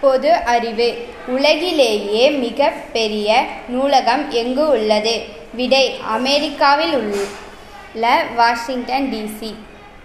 பொது அறிவு. உலகிலேயே மிக பெரிய நூலகம் எங்கு உள்ளது? விடை அமெரிக்காவில் உள்ள வாஷிங்டன் டிசி